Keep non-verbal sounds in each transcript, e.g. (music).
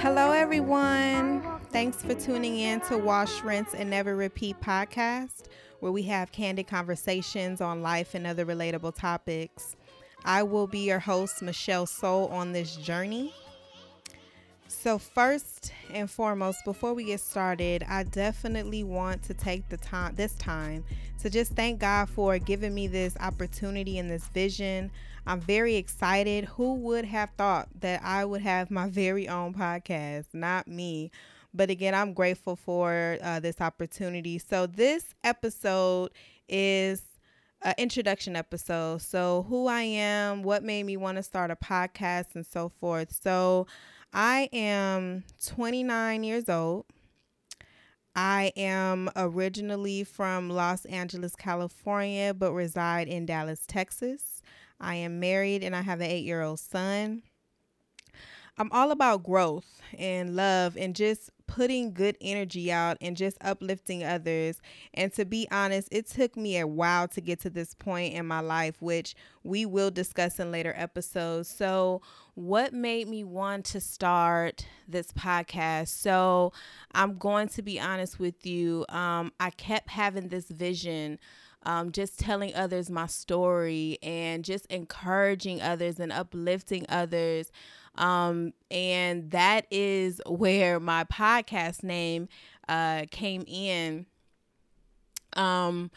Hello, everyone. Thanks for tuning in to Wash, Rinse, and Never Repeat podcast, where we have candid conversations on life and other relatable topics. I will be your host, Michelle Sowell, on this journey. So, first and foremost, before we get started, I definitely want to take the time this time to just thank God for giving me this opportunity and this vision. I'm very excited. Who would have thought that I would have my (laughs) very own podcast? Not me. But again, I'm grateful for uh, this opportunity. So, this episode is an introduction episode. So, who I am, what made me want to start a podcast, and so forth. So, I am 29 years old. I am originally from Los Angeles, California, but reside in Dallas, Texas. I am married and I have an eight year old son. I'm all about growth and love and just putting good energy out and just uplifting others. And to be honest, it took me a while to get to this point in my life, which we will discuss in later episodes. So, what made me want to start this podcast? So, I'm going to be honest with you. Um, I kept having this vision. Um, just telling others my story and just encouraging others and uplifting others um, and that is where my podcast name uh, came in. Um,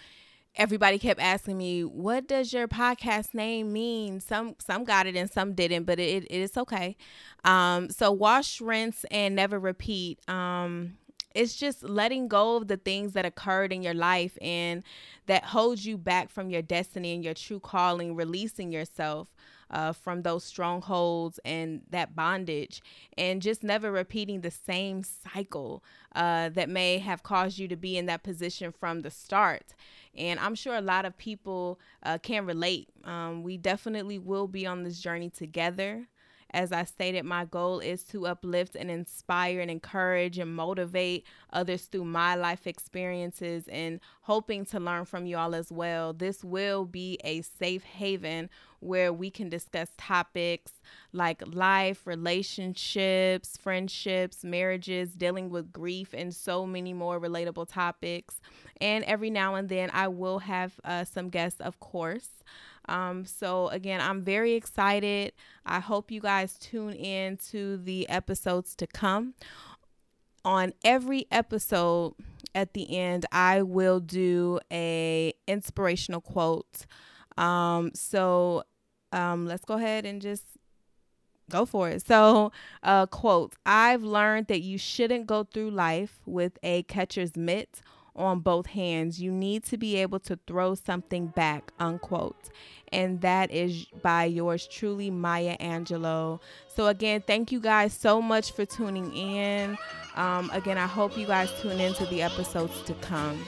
everybody kept asking me, "What does your podcast name mean?" Some some got it and some didn't, but it, it is okay. Um, so wash, rinse, and never repeat. Um, it's just letting go of the things that occurred in your life and that holds you back from your destiny and your true calling, releasing yourself uh, from those strongholds and that bondage, and just never repeating the same cycle uh, that may have caused you to be in that position from the start. And I'm sure a lot of people uh, can relate. Um, we definitely will be on this journey together. As I stated, my goal is to uplift and inspire and encourage and motivate others through my life experiences and hoping to learn from you all as well. This will be a safe haven where we can discuss topics like life, relationships, friendships, marriages, dealing with grief, and so many more relatable topics. And every now and then, I will have uh, some guests, of course. Um, so again, I'm very excited. I hope you guys tune in to the episodes to come. On every episode at the end, I will do a inspirational quote. Um, so um, let's go ahead and just go for it. So, uh, quote I've learned that you shouldn't go through life with a catcher's mitt on both hands. You need to be able to throw something back, unquote. And that is by yours truly, Maya Angelou. So, again, thank you guys so much for tuning in. Um, again, I hope you guys tune into the episodes to come.